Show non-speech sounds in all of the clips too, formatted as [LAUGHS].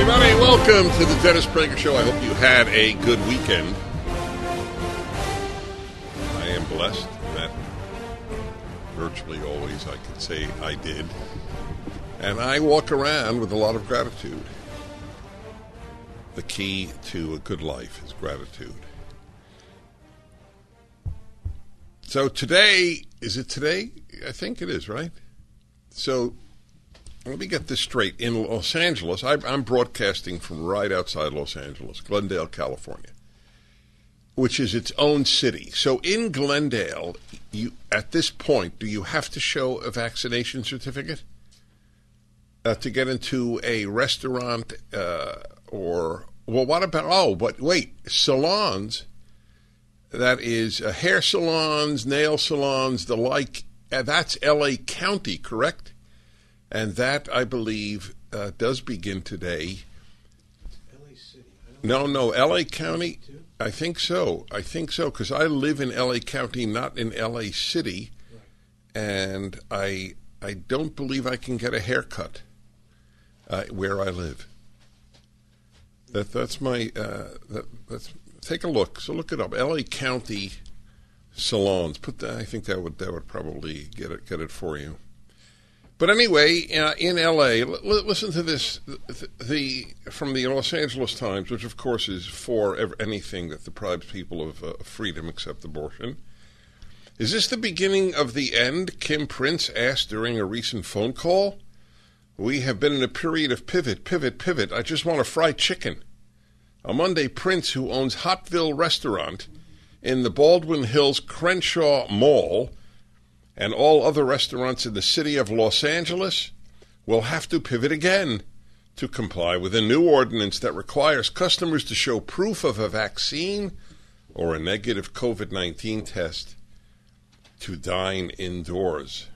everybody. Welcome to the Dennis Prager Show. I hope you had a good weekend. I am blessed that virtually always I could say I did. And I walk around with a lot of gratitude. The key to a good life is gratitude. So today, is it today? I think it is, right? So let me get this straight. In Los Angeles, I, I'm broadcasting from right outside Los Angeles, Glendale, California, which is its own city. So in Glendale, you at this point, do you have to show a vaccination certificate uh, to get into a restaurant uh, or well, what about oh, but wait, salons. That is uh, hair salons, nail salons, the like. Uh, that's L.A. County, correct? And that I believe uh, does begin today. No, no, L.A. County. I think so. I think so because I live in L.A. County, not in L.A. City, and I I don't believe I can get a haircut uh, where I live. That that's my uh, that, that's take a look. So look it up. L.A. County salons. Put that. I think that would that would probably get it get it for you. But anyway, uh, in L.A., l- listen to this: the, the, from the Los Angeles Times, which of course is for ev- anything that deprives people of uh, freedom except abortion. Is this the beginning of the end? Kim Prince asked during a recent phone call. We have been in a period of pivot, pivot, pivot. I just want a fried chicken. On Monday, Prince, who owns Hotville Restaurant in the Baldwin Hills Crenshaw Mall, and all other restaurants in the city of Los Angeles will have to pivot again to comply with a new ordinance that requires customers to show proof of a vaccine or a negative COVID 19 test to dine indoors.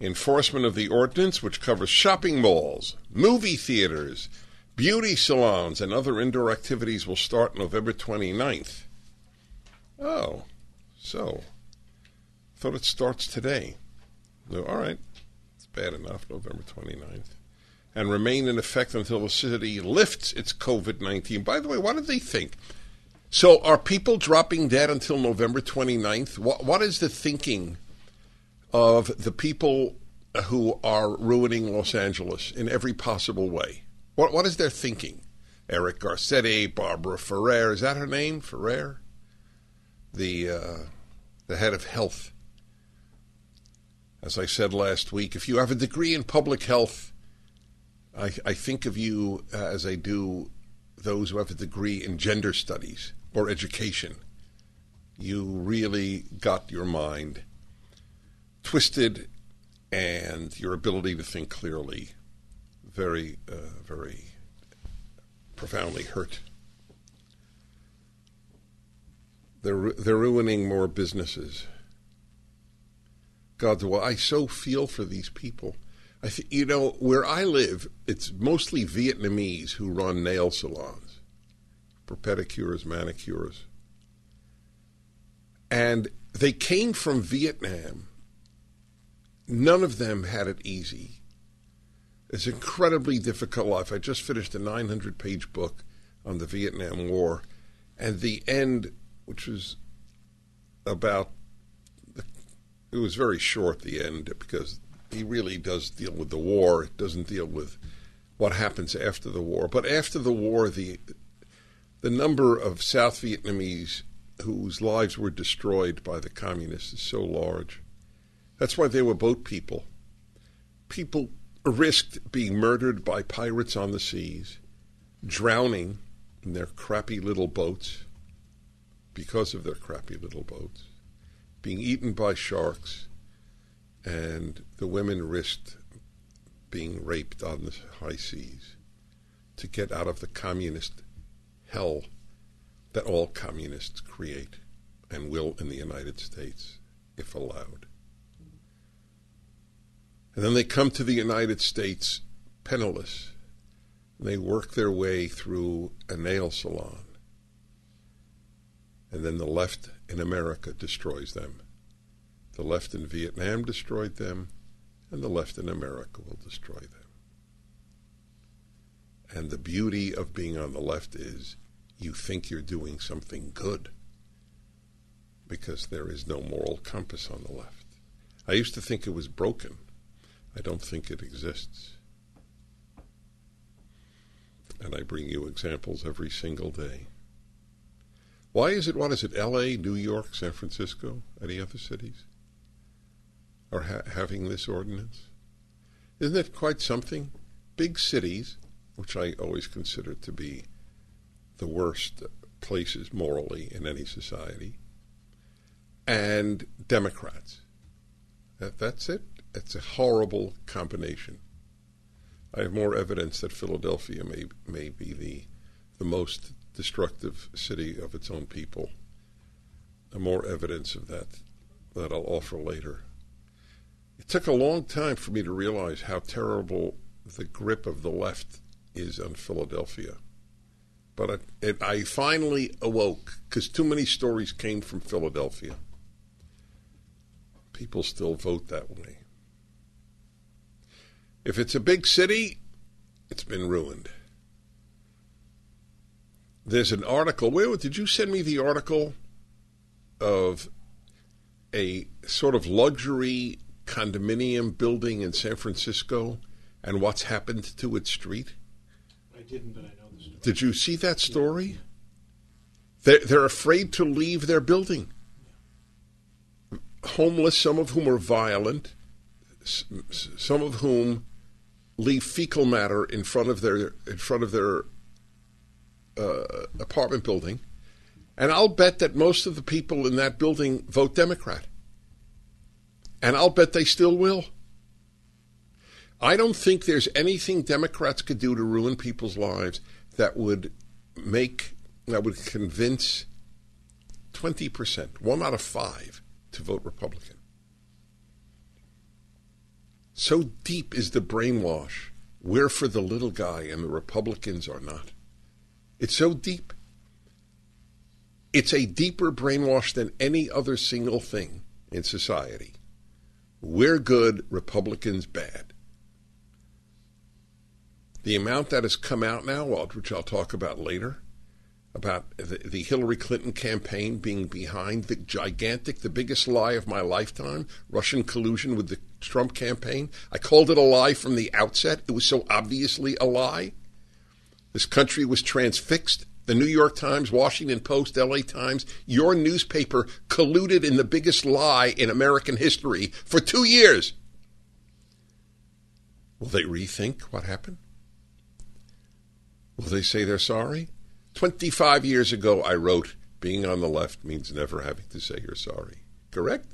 Enforcement of the ordinance, which covers shopping malls, movie theaters, beauty salons, and other indoor activities, will start November 29th. Oh, so thought it starts today. No, all right. It's bad enough, November 29th. And remain in effect until the city lifts its COVID 19. By the way, what did they think? So are people dropping dead until November 29th? What, what is the thinking of the people who are ruining Los Angeles in every possible way? What, what is their thinking? Eric Garcetti, Barbara Ferrer, is that her name? Ferrer? The, uh, the head of health as I said last week, if you have a degree in public health, I, I think of you uh, as I do those who have a degree in gender studies or education. You really got your mind twisted and your ability to think clearly very, uh, very profoundly hurt. They're, they're ruining more businesses. God's will. I so feel for these people. I th- you know, where I live, it's mostly Vietnamese who run nail salons for pedicures, manicures. And they came from Vietnam. None of them had it easy. It's an incredibly difficult life. I just finished a 900 page book on the Vietnam War, and the end, which was about it was very short the end because he really does deal with the war. It doesn't deal with what happens after the war. But after the war, the the number of South Vietnamese whose lives were destroyed by the communists is so large. That's why they were boat people. People risked being murdered by pirates on the seas, drowning in their crappy little boats because of their crappy little boats being eaten by sharks, and the women risked being raped on the high seas to get out of the communist hell that all communists create and will in the United States if allowed. And then they come to the United States penniless. And they work their way through a nail salon. And then the left in America destroys them. The left in Vietnam destroyed them, and the left in America will destroy them. And the beauty of being on the left is you think you're doing something good because there is no moral compass on the left. I used to think it was broken. I don't think it exists. And I bring you examples every single day. Why is it, what is it, LA, New York, San Francisco, any other cities are ha- having this ordinance? Isn't it quite something? Big cities, which I always consider to be the worst places morally in any society, and Democrats. That, that's it. It's a horrible combination. I have more evidence that Philadelphia may may be the the most destructive city of its own people. And more evidence of that that I'll offer later. It took a long time for me to realize how terrible the grip of the left is on Philadelphia. But it, it, I finally awoke because too many stories came from Philadelphia. People still vote that way. If it's a big city, it's been ruined. There's an article. Where did you send me the article of a sort of luxury condominium building in San Francisco and what's happened to its street? I didn't, but I know the story. Did you see that story? They're, they're afraid to leave their building. Homeless, some of whom are violent, some of whom leave fecal matter in front of their in front of their uh, apartment building, and I'll bet that most of the people in that building vote Democrat, and I'll bet they still will. I don't think there's anything Democrats could do to ruin people's lives that would make that would convince twenty percent, one out of five, to vote Republican. So deep is the brainwash. We're for the little guy and the Republicans are not. It's so deep. It's a deeper brainwash than any other single thing in society. We're good, Republicans bad. The amount that has come out now, which I'll talk about later, about the, the, Hillary Clinton campaign being behind the gigantic, the biggest lie of my lifetime, Russian collusion with the Trump campaign. I called it a lie from the outset. It was so obviously a lie. This country was transfixed. The New York Times, Washington Post, LA Times, your newspaper colluded in the biggest lie in American history for two years. Will they rethink what happened? Will they say they're sorry? 25 years ago, I wrote, being on the left means never having to say you're sorry. Correct?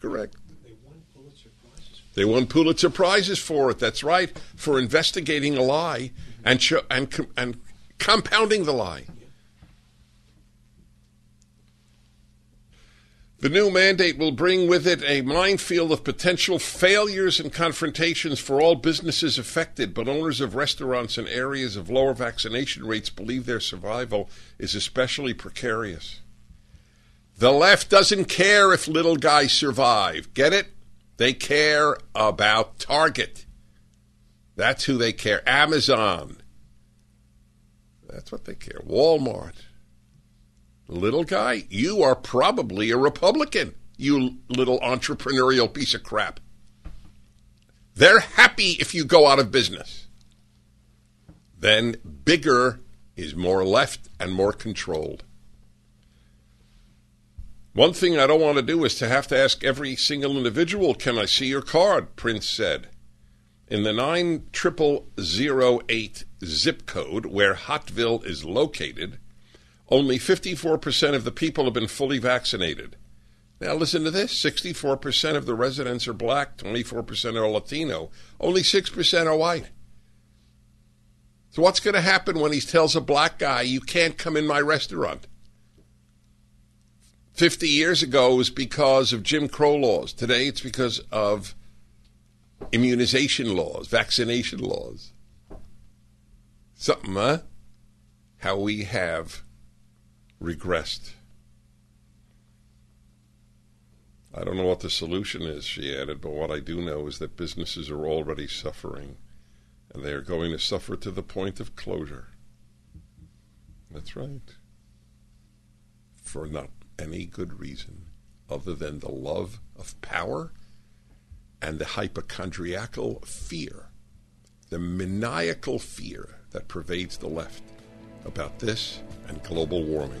Correct. They won Pulitzer Prizes. They won Pulitzer Prizes for it. That's right, for investigating a lie and and and compounding the lie. The new mandate will bring with it a minefield of potential failures and confrontations for all businesses affected, but owners of restaurants in areas of lower vaccination rates believe their survival is especially precarious. The left doesn't care if little guys survive. Get it? They care about Target. That's who they care. Amazon. That's what they care. Walmart. Little guy, you are probably a Republican, you little entrepreneurial piece of crap. They're happy if you go out of business. Then bigger is more left and more controlled. One thing I don't want to do is to have to ask every single individual, Can I see your card? Prince said. In the 9008 zip code where Hotville is located, only 54% of the people have been fully vaccinated. Now, listen to this 64% of the residents are black, 24% are Latino, only 6% are white. So, what's going to happen when he tells a black guy, you can't come in my restaurant? 50 years ago, it was because of Jim Crow laws. Today, it's because of immunization laws, vaccination laws. Something, huh? How we have regressed. I don't know what the solution is, she added, but what I do know is that businesses are already suffering, and they are going to suffer to the point of closure. That's right. For not any good reason other than the love of power and the hypochondriacal fear, the maniacal fear that pervades the left about this and global warming.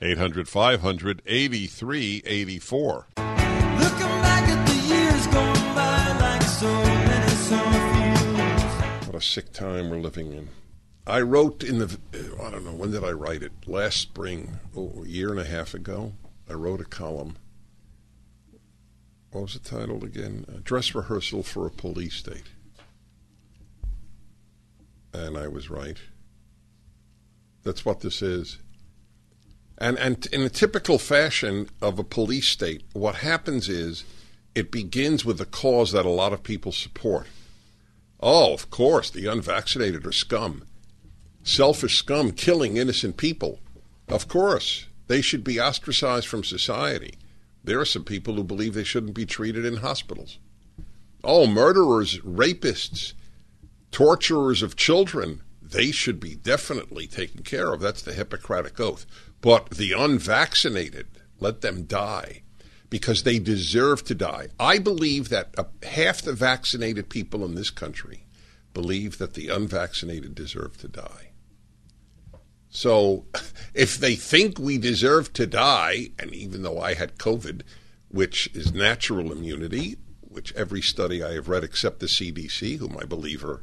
800 500 8384. What a sick time we're living in. I wrote in the, oh, I don't know, when did I write it? Last spring, oh, a year and a half ago. I wrote a column. What was it titled again? A dress rehearsal for a police state. And I was right. That's what this is. And, and in a typical fashion of a police state, what happens is it begins with a cause that a lot of people support. Oh, of course, the unvaccinated are scum. Selfish scum killing innocent people. Of course, they should be ostracized from society. There are some people who believe they shouldn't be treated in hospitals. Oh, murderers, rapists, torturers of children, they should be definitely taken care of. That's the Hippocratic Oath. But the unvaccinated, let them die because they deserve to die. I believe that uh, half the vaccinated people in this country believe that the unvaccinated deserve to die. So [LAUGHS] if they think we deserve to die, and even though I had COVID, which is natural immunity, which every study I have read except the CDC, whom I believe are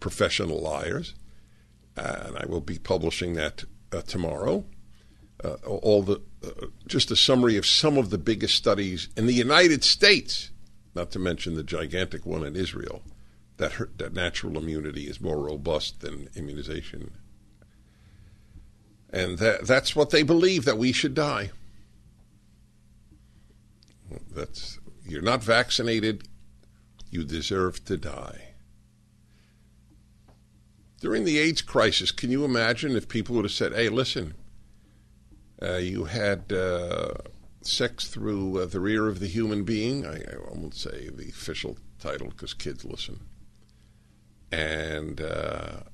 professional liars, and I will be publishing that uh, tomorrow uh, all the uh, just a summary of some of the biggest studies in the United States, not to mention the gigantic one in Israel, that hurt, that natural immunity is more robust than immunization, and that that's what they believe that we should die. That's you're not vaccinated, you deserve to die. During the AIDS crisis, can you imagine if people would have said, "Hey, listen." Uh, you had uh, sex through uh, the rear of the human being. I, I won't say the official title because kids listen. And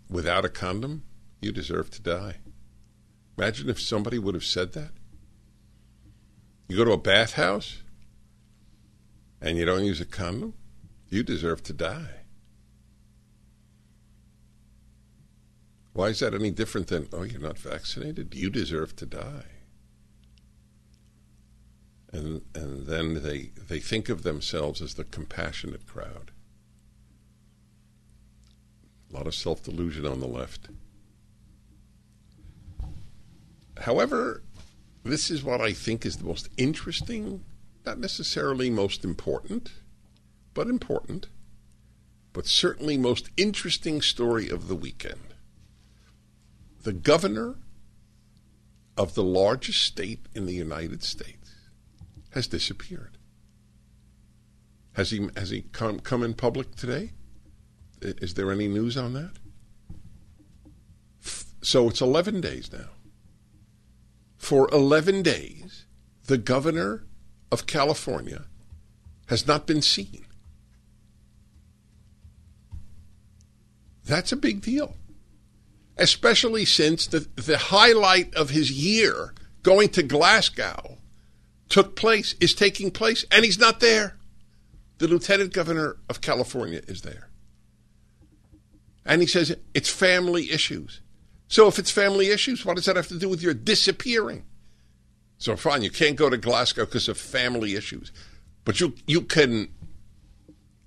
without a condom, you deserve to die. Imagine if somebody would have said that. You go to a bathhouse and you don't use a condom, you deserve to die. Why is that any different than, oh, you're not vaccinated? You deserve to die and and then they they think of themselves as the compassionate crowd. A lot of self delusion on the left. However, this is what I think is the most interesting, not necessarily most important, but important, but certainly most interesting story of the weekend. The governor of the largest state in the United States has disappeared. Has he has he come come in public today? Is there any news on that? So it's 11 days now. For 11 days, the governor of California has not been seen. That's a big deal. Especially since the, the highlight of his year going to Glasgow took place, is taking place, and he's not there. The lieutenant governor of California is there. And he says it's family issues. So if it's family issues, what does that have to do with your disappearing? So fine, you can't go to Glasgow because of family issues. But you you can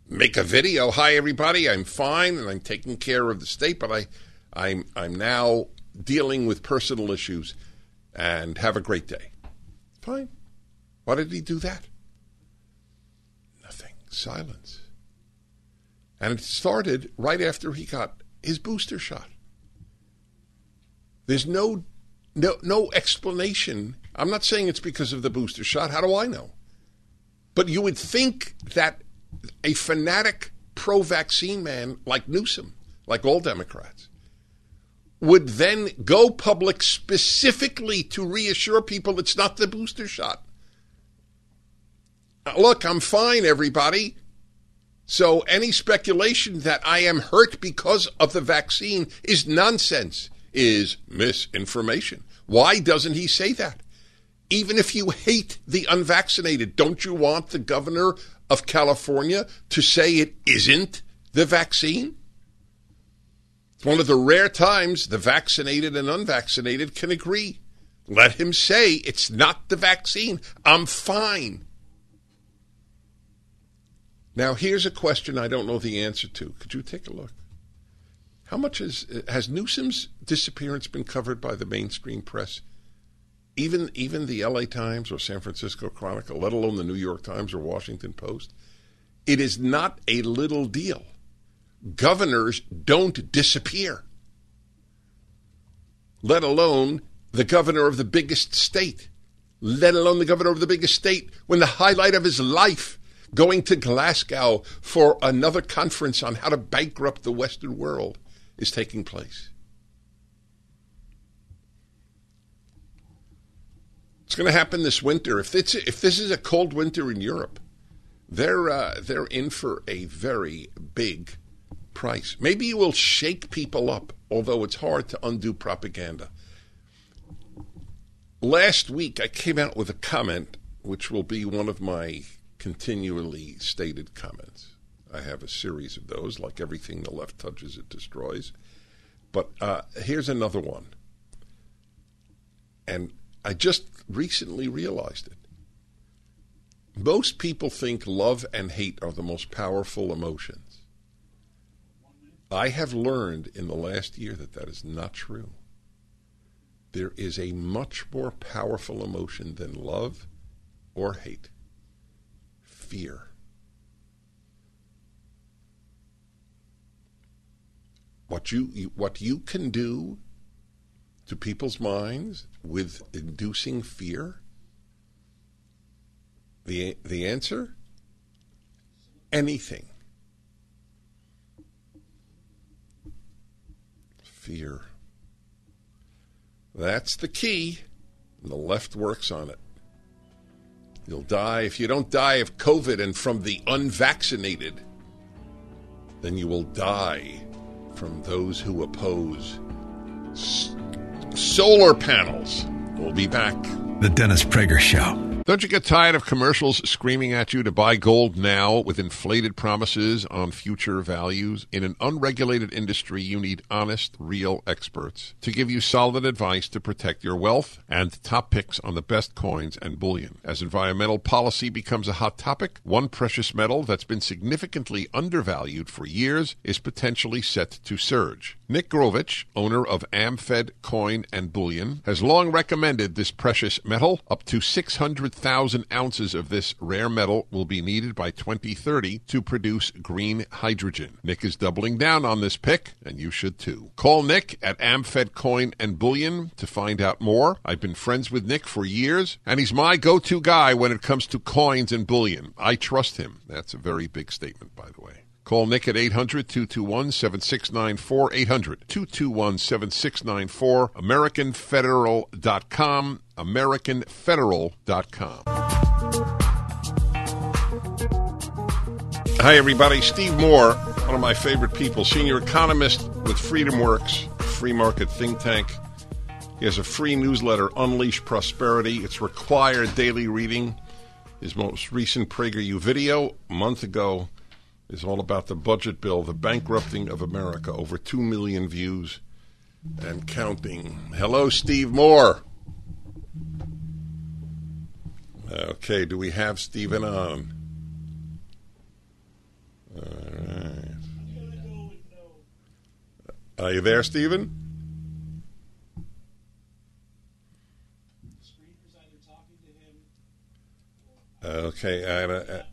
make a video. Hi everybody, I'm fine and I'm taking care of the state, but I I'm I'm now dealing with personal issues and have a great day. Fine. Why did he do that? Nothing. Silence. And it started right after he got his booster shot. There's no no no explanation. I'm not saying it's because of the booster shot. How do I know? But you would think that a fanatic pro vaccine man like Newsom, like all Democrats, would then go public specifically to reassure people it's not the booster shot. Look, I'm fine, everybody. So any speculation that I am hurt because of the vaccine is nonsense, is misinformation. Why doesn't he say that? Even if you hate the unvaccinated, don't you want the governor of California to say it isn't the vaccine? It's one of the rare times the vaccinated and unvaccinated can agree. Let him say it's not the vaccine. I'm fine. Now, here's a question I don't know the answer to. Could you take a look? How much is, has Newsom's disappearance been covered by the mainstream press? Even even the LA Times or San Francisco Chronicle, let alone the New York Times or Washington Post. It is not a little deal. Governors don't disappear. Let alone the governor of the biggest state. Let alone the governor of the biggest state when the highlight of his life going to Glasgow for another conference on how to bankrupt the Western world is taking place. It's going to happen this winter. If it's if this is a cold winter in Europe, they're uh, they're in for a very big price. Maybe it will shake people up, although it's hard to undo propaganda. Last week, I came out with a comment, which will be one of my continually stated comments. I have a series of those, like everything the left touches, it destroys. But uh, here's another one. And I just recently realized it. Most people think love and hate are the most powerful emotions. I have learned in the last year that that is not true. There is a much more powerful emotion than love or hate fear. What you, what you can do to people's minds with inducing fear? The the answer? Anything. Fear. That's the key. And the left works on it. You'll die if you don't die of COVID and from the unvaccinated, then you will die from those who oppose s- solar panels. We'll be back. The Dennis Prager Show. Don't you get tired of commercials screaming at you to buy gold now with inflated promises on future values? In an unregulated industry, you need honest, real experts to give you solid advice to protect your wealth and top picks on the best coins and bullion. As environmental policy becomes a hot topic, one precious metal that's been significantly undervalued for years is potentially set to surge. Nick Grovich, owner of AmFed Coin and Bullion, has long recommended this precious metal. Up to 600,000 ounces of this rare metal will be needed by 2030 to produce green hydrogen. Nick is doubling down on this pick, and you should too. Call Nick at AmFed Coin and Bullion to find out more. I've been friends with Nick for years, and he's my go to guy when it comes to coins and bullion. I trust him. That's a very big statement, by the way. Call Nick at 800 221 7694. 800 221 7694. AmericanFederal.com. AmericanFederal.com. Hi, everybody. Steve Moore, one of my favorite people, senior economist with FreedomWorks, free market think tank. He has a free newsletter, Unleash Prosperity. It's required daily reading. His most recent PragerU video, a month ago, is all about the budget bill, the bankrupting of America. Over 2 million views and counting. Hello, Steve Moore. Okay, do we have Stephen on? All right. Are you there, Stephen? Okay, I, I,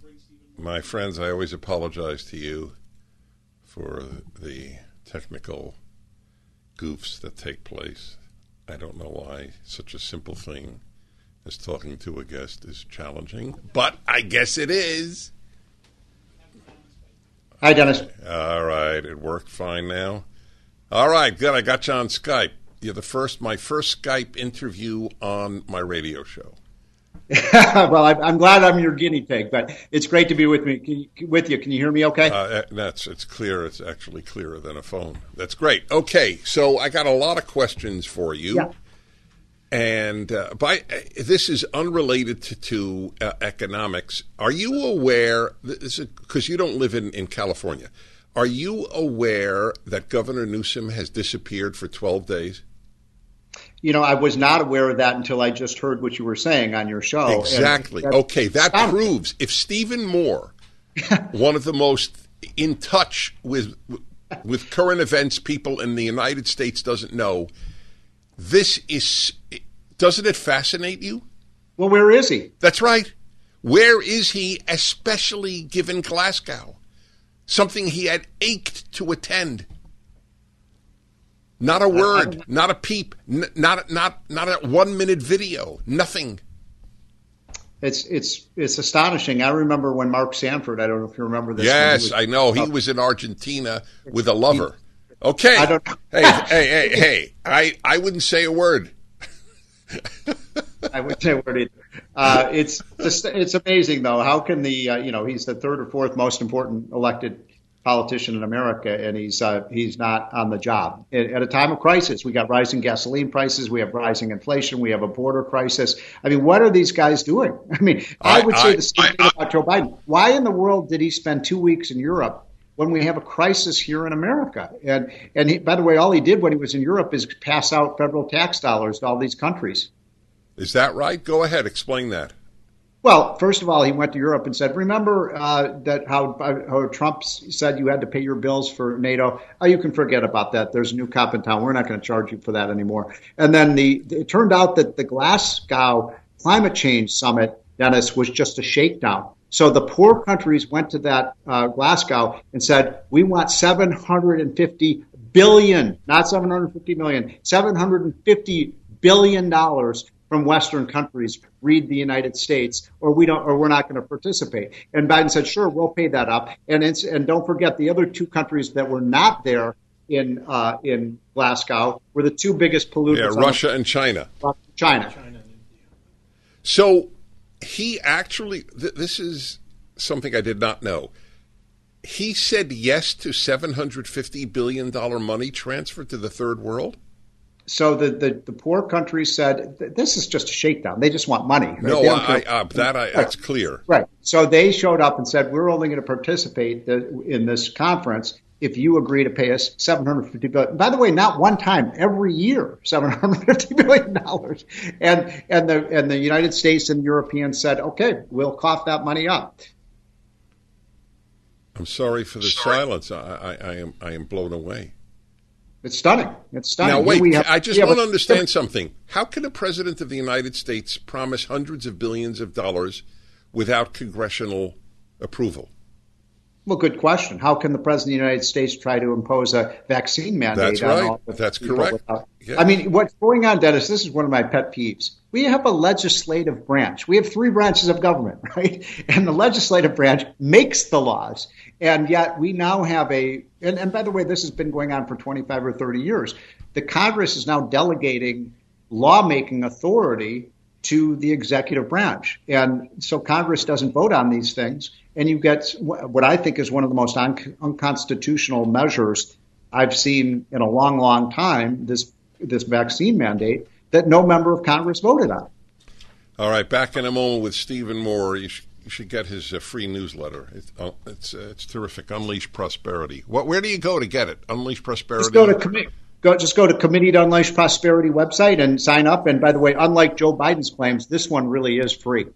my friends, I always apologize to you for the technical goofs that take place. I don't know why such a simple thing as talking to a guest is challenging, but I guess it is. Hi, Dennis. All right, it worked fine now. All right, good. I got you on Skype. You're the first, my first Skype interview on my radio show. [LAUGHS] well, I'm glad I'm your guinea pig, but it's great to be with me. You, with you, can you hear me? Okay. Uh, that's it's clear. It's actually clearer than a phone. That's great. Okay, so I got a lot of questions for you. Yeah. And uh, by this is unrelated to, to uh, economics. Are you aware? Because you don't live in, in California. Are you aware that Governor Newsom has disappeared for 12 days? You know, I was not aware of that until I just heard what you were saying on your show. Exactly. Okay, that proves if Stephen Moore, [LAUGHS] one of the most in touch with with current events people in the United States doesn't know, this is doesn't it fascinate you? Well, where is he? That's right. Where is he, especially given Glasgow? Something he had ached to attend. Not a word, not a peep, n- not not not a one minute video, nothing. It's it's it's astonishing. I remember when Mark Sanford. I don't know if you remember this. Yes, was, I know he was in Argentina with a lover. Okay. I don't. hey, hey, hey, hey! I I wouldn't say a word. I wouldn't say a word either. Uh, it's just, it's amazing though. How can the uh, you know he's the third or fourth most important elected politician in America, and he's uh, he's not on the job at, a time of crisis. We got rising gasoline prices, we have rising inflation, we have a border crisis. I mean, what are these guys doing? [LAUGHS] I mean, I, I would say I, the same I, thing about Joe Biden. Why in the world did he spend two weeks in Europe? When we have a crisis here in America, and and he, by the way, all he did when he was in Europe is pass out federal tax dollars to all these countries. Is that right? Go ahead, explain that. Well, first of all, he went to Europe and said, "Remember uh, that how, how Trump said you had to pay your bills for NATO? Oh, you can forget about that. There's a new cop in town. We're not going to charge you for that anymore." And then the it turned out that the Glasgow climate change summit, Dennis, was just a shakedown. So the poor countries went to that uh, Glasgow and said, "We want 750 billion, not 750 million, 750 billion dollars from Western countries read the United States, or we don't, or we're not going to participate. And Biden said, "Sure, we'll pay that up." And it's, and don't forget the other two countries that were not there in uh, in Glasgow were the two biggest polluters. Yeah, Russia the, and China. China. China. So he actually, th- this is something I did not know. He said yes to seven hundred fifty billion dollar money transfer to the third world so the, the, the, poor countries said this is just a shakedown. They just want money. Right? No, I, uh, that I, that's clear. Right. So they showed up and said, "We're only going to participate in this conference if you agree to pay us 750 billion." By the way, not one time, every year, 750 billion dollars. And and the and the United States and Europeans said, "Okay, we'll cough that money up." I'm sorry for the sorry. silence. I, I, I am I am blown away. It's stunning. It's stunning. Now, wait, we have- I just have want to understand something. How can a president of the United States promise hundreds of billions of dollars without congressional approval? Well, good question. How can the president of the United States try to impose a vaccine mandate? That's on right. That's correct. without- Yeah. I mean, what's going on, Dennis? This is one of my pet peeves. We have a legislative branch. We have three branches of government, [LAUGHS] right? And the legislative branch makes the laws, and yet we now have a. And, and by the way, this has been going on for 25 or 30 years. The Congress is now delegating lawmaking authority to the executive branch. And so Congress doesn't vote on these things. And you get what I think is one of the most un- unconstitutional measures I've seen in a long, long time this, this vaccine mandate that no member of Congress voted on. All right, back in a moment with Stephen Moore. You, sh- you should get his uh, free newsletter. It, oh, it's uh, it's terrific. Unleash Prosperity. What? Where do you go to get it? Unleash Prosperity. Just go to committee. Go, just go to Committee to Unleash Prosperity website and sign up. And by the way, unlike Joe Biden's claims, this one really is free.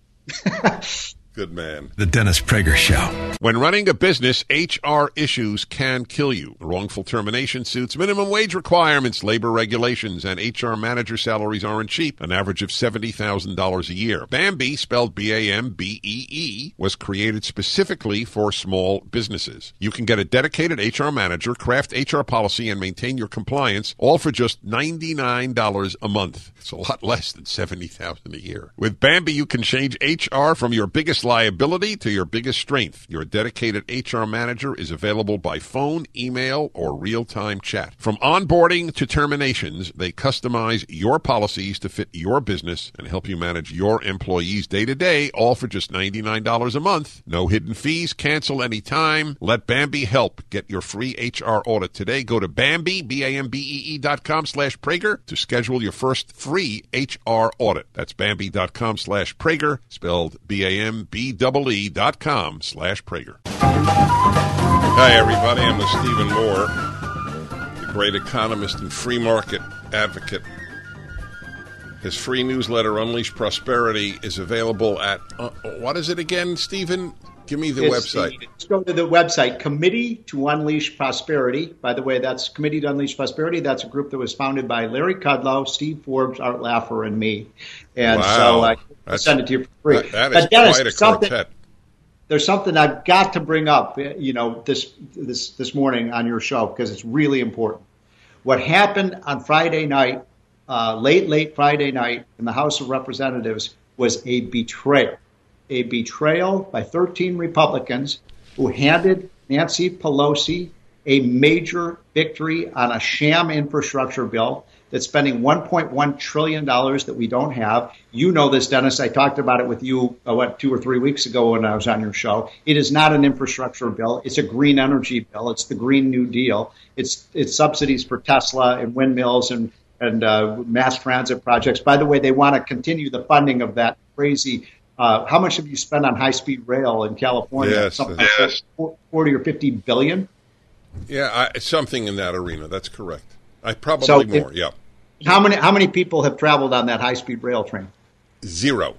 [LAUGHS] Good man. The Dennis Prager Show. When running a business, HR issues can kill you. Wrongful termination suits, minimum wage requirements, labor regulations, and HR manager salaries aren't cheap. An average of $70,000 a year. Bambee, spelled B-A-M-B-E-E, was created specifically for small businesses. You can get a dedicated HR manager, craft HR policy, and maintain your compliance, all for just $99 a month. It's a lot less than $70,000 a year. With Bambee, you can change HR from your biggest liability to your biggest strength. Your dedicated HR manager is available by phone, email, or real-time chat. From onboarding to terminations, they customize your policies to fit your business and help you manage your employees day to day, all for just $99 a month. No hidden fees, cancel anytime. Let Bambee help. Get your free HR audit today. Go to Bambee, B-A-M-B-E-E dot com slash Prager to schedule your first free HR audit. That's Bambee.com slash Prager, spelled Dot com slash Prager. Hi, everybody. I'm Stephen Moore, the great economist and free market advocate. His free newsletter, Unleash Prosperity, is available at, uh, what is it again, Stephen? Give me the website. the- let's go to the website, Committee to Unleash Prosperity. By the way, that's Committee to Unleash Prosperity. That's a group that was founded by Larry Kudlow, Steve Forbes, Art Laffer, and me. And Wow. so I That's- send it to you for free. That- that is Dennis, quite a something- quartet. there's something I've got to bring up, eh, you know, this this this morning on your show because it's really important. What happened on Friday night, uh, late late Friday night in the House of Representatives was a betrayal, a betrayal by 13 Republicans who handed Nancy Pelosi a major victory on a sham infrastructure bill that's spending 1.1 trillion dollars that we don't have. You know this, Dennis. I talked about it with you uh, what two or three weeks ago when I was on your show. It is not an infrastructure bill. It's a green energy bill. It's the Green New Deal. It's it's subsidies for Tesla and windmills and and uh, mass transit projects. By the way, they want to continue the funding of that crazy. Uh, how much have you spent on high speed rail in California? Yes, Something yes. like 40 or 50 billion. Yeah, I, something in that arena. That's correct. I probably So if- more. yeah, How many how many people have traveled on that high speed rail train? zero.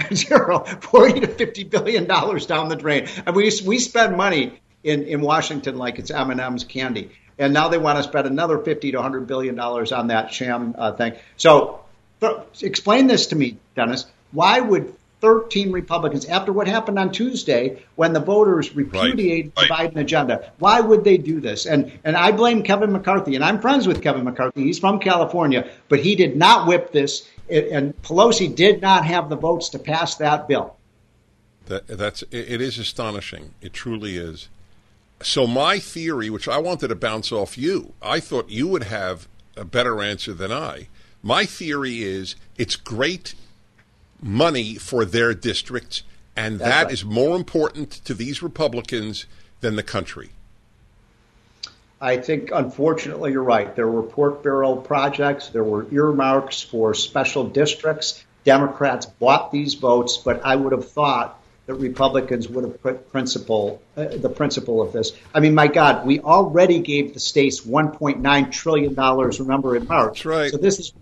[LAUGHS] Zero. 40 to 50 billion dollars down the drain. And we we spend money in, in Washington like it's M&M's candy. And now they want to spend another 50 to 100 billion dollars on that sham uh, thing. So th- explain this to me, Dennis. Why would 13 Republicans, after what happened on Tuesday when the voters repudiated the Biden agenda, why would they do this? And and I blame Kevin McCarthy, and I'm friends with Kevin McCarthy. He's from California, but he did not whip this, and- and Pelosi did not have the votes to pass that bill. That, that's it, it is astonishing. It truly is. So my theory, which I wanted to bounce off you, I thought you would have a better answer than I. My theory is it's great money for their districts, and That's that right. is more important to these Republicans than the country. I think, unfortunately, you're right. There were pork barrel projects. There were earmarks for special districts. Democrats bought these votes, but I would have thought that Republicans would have put principle, uh, the principle of this. I mean, my God, we already gave the states 1.9 trillion dollars. Remember in March. That's right. So this is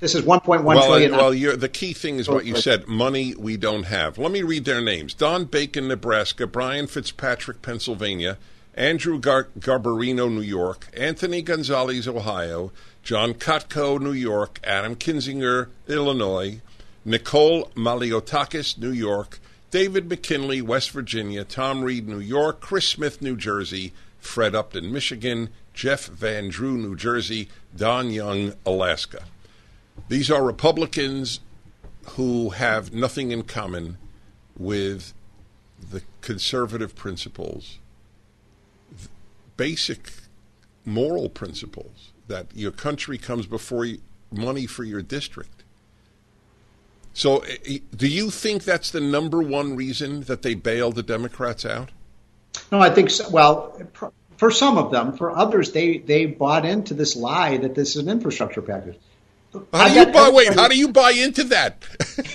this is 1.1 well, trillion. well you're, the key thing is what you said money we don't have. Let me read their names Don Bacon, Nebraska, Brian Fitzpatrick, Pennsylvania, Andrew Gar- Garbarino, New York, Anthony Gonzalez, Ohio, John Katko, New York, Adam Kinzinger, Illinois, Nicole Malliotakis, New York, David McKinley, West Virginia, Tom Reed, New York, Chris Smith, New Jersey, Fred Upton, Michigan, Jeff Van Drew, New Jersey, Don Young, Alaska. These are Republicans who have nothing in common with the conservative principles, basic moral principles that your country comes before you, money for your district. So, eh, eh, do you think that's the number one reason that they bailed the Democrats out? No, I think so. Well, for some of them, for others, they they bought into this lie that this is an infrastructure package. How do you buy? Wait, how do you buy into that?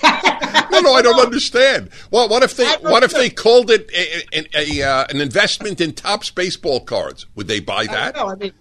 [LAUGHS] no, no, I don't understand. Well, what if they what if they called it a, a, a uh, an investment in Topps baseball cards? Would they buy that? No, I mean,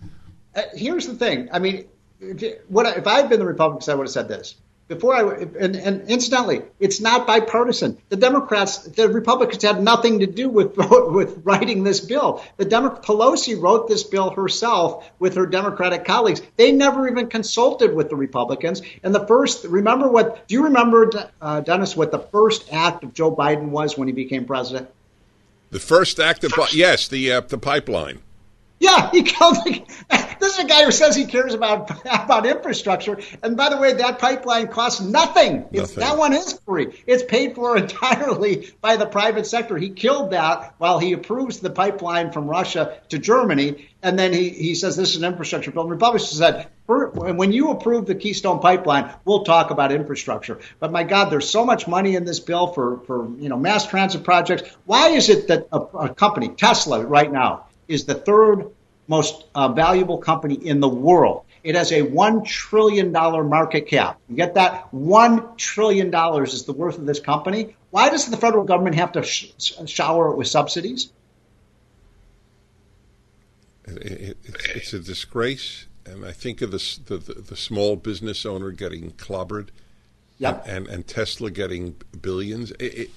uh, here's the thing. I mean, if, what if I had been the Republicans, I would have said this before I and, and, incidentally, it's not bipartisan. The Democrats, the Republicans had nothing to do with [LAUGHS] with writing this bill. The Demo- Pelosi wrote this bill herself with her Democratic colleagues. They never even consulted with the Republicans. And the first, remember what? Do you remember, uh, Dennis, what the first act of Joe Biden was when he became president? The first act of yes, the uh, the pipeline. Yeah, he killed. [LAUGHS] This is a guy who says he cares about about infrastructure. And by the way, that pipeline costs nothing. nothing. that one is free. It's paid for [LAUGHS] entirely by the private sector. He killed that while he approves the pipeline from Russia to Germany. And then he, he says this is an infrastructure bill. And Republicans said, when you approve the Keystone Pipeline, we'll talk about infrastructure. But my God, there's so much money in this bill for, for you know mass transit projects. Why is it that a, a company, Tesla, right now, is the third most uh, valuable company in the world. It has a $1 trillion market cap. You get that? $1 trillion is the worth of this company. Why does the federal government have to sh- shower it with subsidies? It, it, it's a disgrace. And I think of the, the, the small business owner getting clobbered yep. and, and, and Tesla getting billions. It,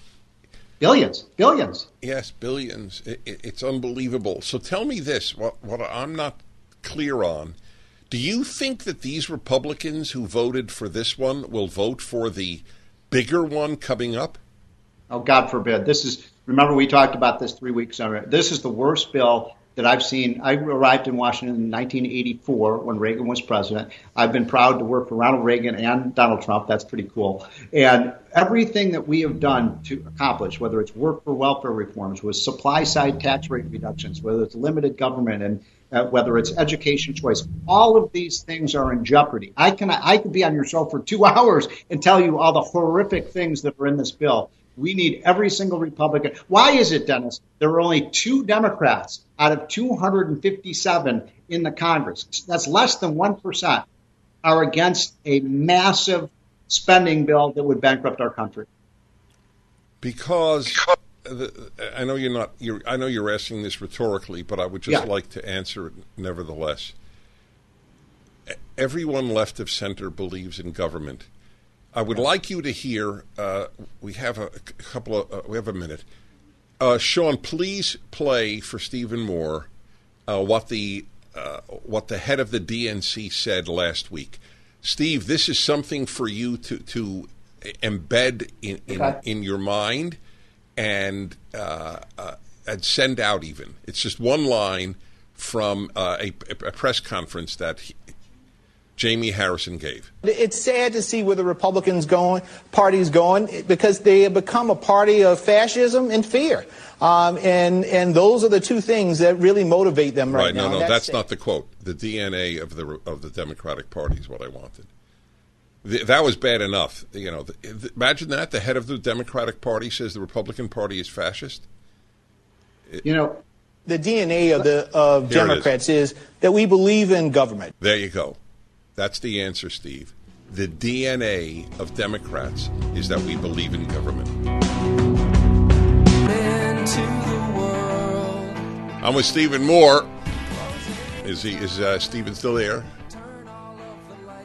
Billions, billions. Yes, billions. It, it, it's unbelievable. So tell me this: what what I'm not clear on. Do you think that these Republicans who voted for this one will vote for the bigger one coming up? Oh, God forbid. This is. Remember, we talked about this three weeks ago. This is the worst bill that I've seen. I arrived in Washington in 1984 when Reagan was president. I've been proud to work for Ronald Reagan and Donald Trump. That's pretty cool. And everything that we have done to accomplish, whether it's work for welfare reforms, with supply side tax rate reductions, whether it's limited government and uh, whether it's education choice, all of these things are in jeopardy. I can I could be on your show for two [LAUGHS] hours and tell you all the horrific things that are in this bill. We need every single Republican. Why is it, Dennis? There are only two Democrats out of 257 in the Congress. That's less than 1% are against a massive spending bill that would bankrupt our country. Because uh, I know you're not. You're, I know you're asking this rhetorically, but I would just yeah. like to answer it nevertheless. Everyone left of center believes in government I would like you to hear. Uh, we have a, a couple of. Uh, we have a minute. Uh, Sean, please play for Stephen Moore uh, what the uh, what the head of the DNC said last week. Steve, this is something for you to to embed in in, okay. in your mind and uh, and send out. Even it's just one line from a, a, press conference that he, Jamie Harrison gave. It's sad to see where the Republicans going, party's going, because they have become a party of fascism and fear. Um, and and those are the two things that really motivate them right, right now. No, no, that's, that's not the quote. The DNA of the of the Democratic Party is what I wanted. The, that was bad enough. You know, the, imagine that the head of the Democratic Party says the Republican Party is fascist. It, you know, the DNA of the of Democrats is. is that we believe in government. There you go. That's the answer, Steve. The DNA of Democrats is that we believe in government. I'm with Stephen Moore. Is he? Is uh, Stephen still there?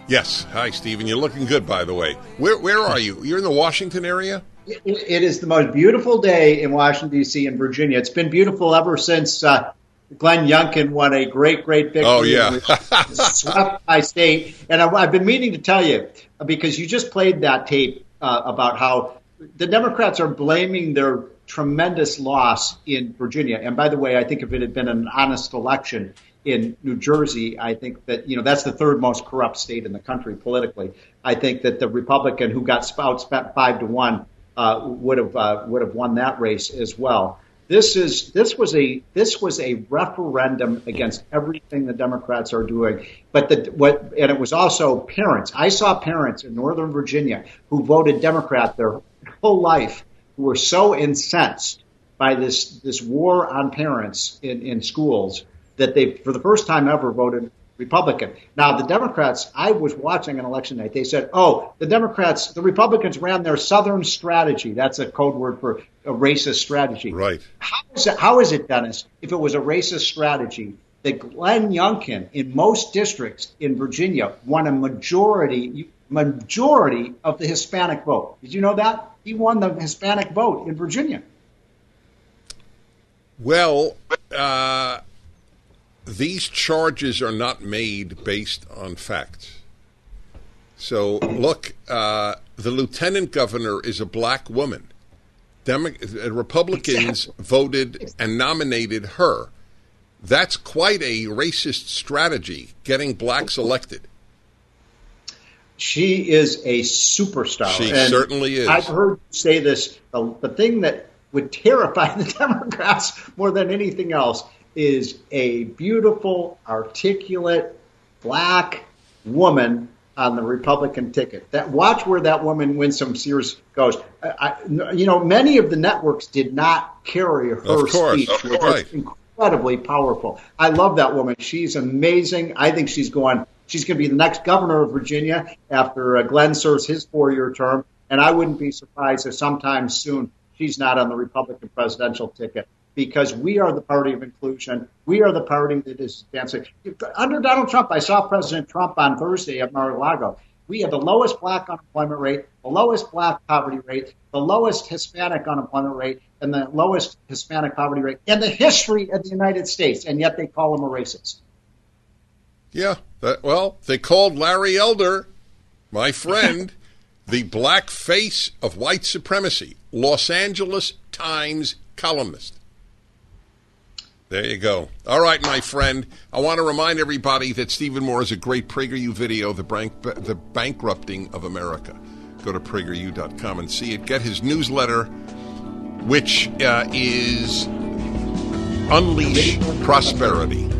Yes. Hi, Stephen. You're looking good, by the way. Where Where are you? You're in the Washington area. it is the most beautiful day in Washington D.C. and Virginia. It's been beautiful ever since uh, Glenn Youngkin won a great, great victory. Oh, yeah. [LAUGHS] swept by state. And I, have been meaning to tell you because you just played that tape uh, about how the Democrats are blaming their tremendous loss in Virginia. And by the way, I think if it had been an honest election in New Jersey, I think that you know that's the third most corrupt state in the country politically. I think that the Republican who got spout spent five to one uh, would have uh, would have won that race as well. This is this was a this was a referendum against everything the Democrats are doing. But the what and it was also parents. I saw parents in Northern Virginia who voted Democrat their whole life who were so incensed by this this war on parents in, in schools that they for the first time ever voted Republican. Now, the Democrats, I was watching an election night. They said, oh, the Democrats, the Republicans ran their Southern strategy. That's a code word for a racist strategy. Right. How is it, how is it Dennis, if it was a racist strategy, that Glenn Youngkin in most districts in Virginia won a majority majority of the Hispanic vote. Did you know that? He won the Hispanic vote in Virginia. Well, uh, these charges are not made based on facts. So, look, uh, the lieutenant governor is a black woman. Demo- uh, Republicans exactly. voted and nominated her. That's quite a racist strategy, getting blacks elected. She is a superstar. She and certainly is. I've heard you say this. The, the thing that would terrify [LAUGHS] the Democrats more than anything else is a beautiful, articulate, black woman on the Republican ticket. That watch where that woman wins some Sears goes. I, you know, many of the networks did not carry her course, speech, which right. is incredibly powerful. I love that woman. She's amazing. I think she's going. She's going to be the next governor of Virginia after uh, Glenn serves his four-year term, and I wouldn't be surprised if sometime soon she's not on the Republican presidential ticket because we are the party of inclusion. We are the party that is advancing. Under Donald Trump, I saw President Trump on Thursday at Mar-a-Lago. We have the lowest black unemployment rate, the lowest black poverty rate, the lowest Hispanic unemployment rate, and the lowest Hispanic poverty rate in the history of the United States, and yet they call him a racist. Yeah, that, well, they called Larry Elder, my friend, the black face of white supremacy, Los Angeles Times columnist. There you go. All right, my friend. I want to remind everybody that Stephen Moore is a great PragerU video, the, bank, the Bankrupting of America. Go to PragerU.com and see it. Get his newsletter, which uh, is Unleash Prosperity.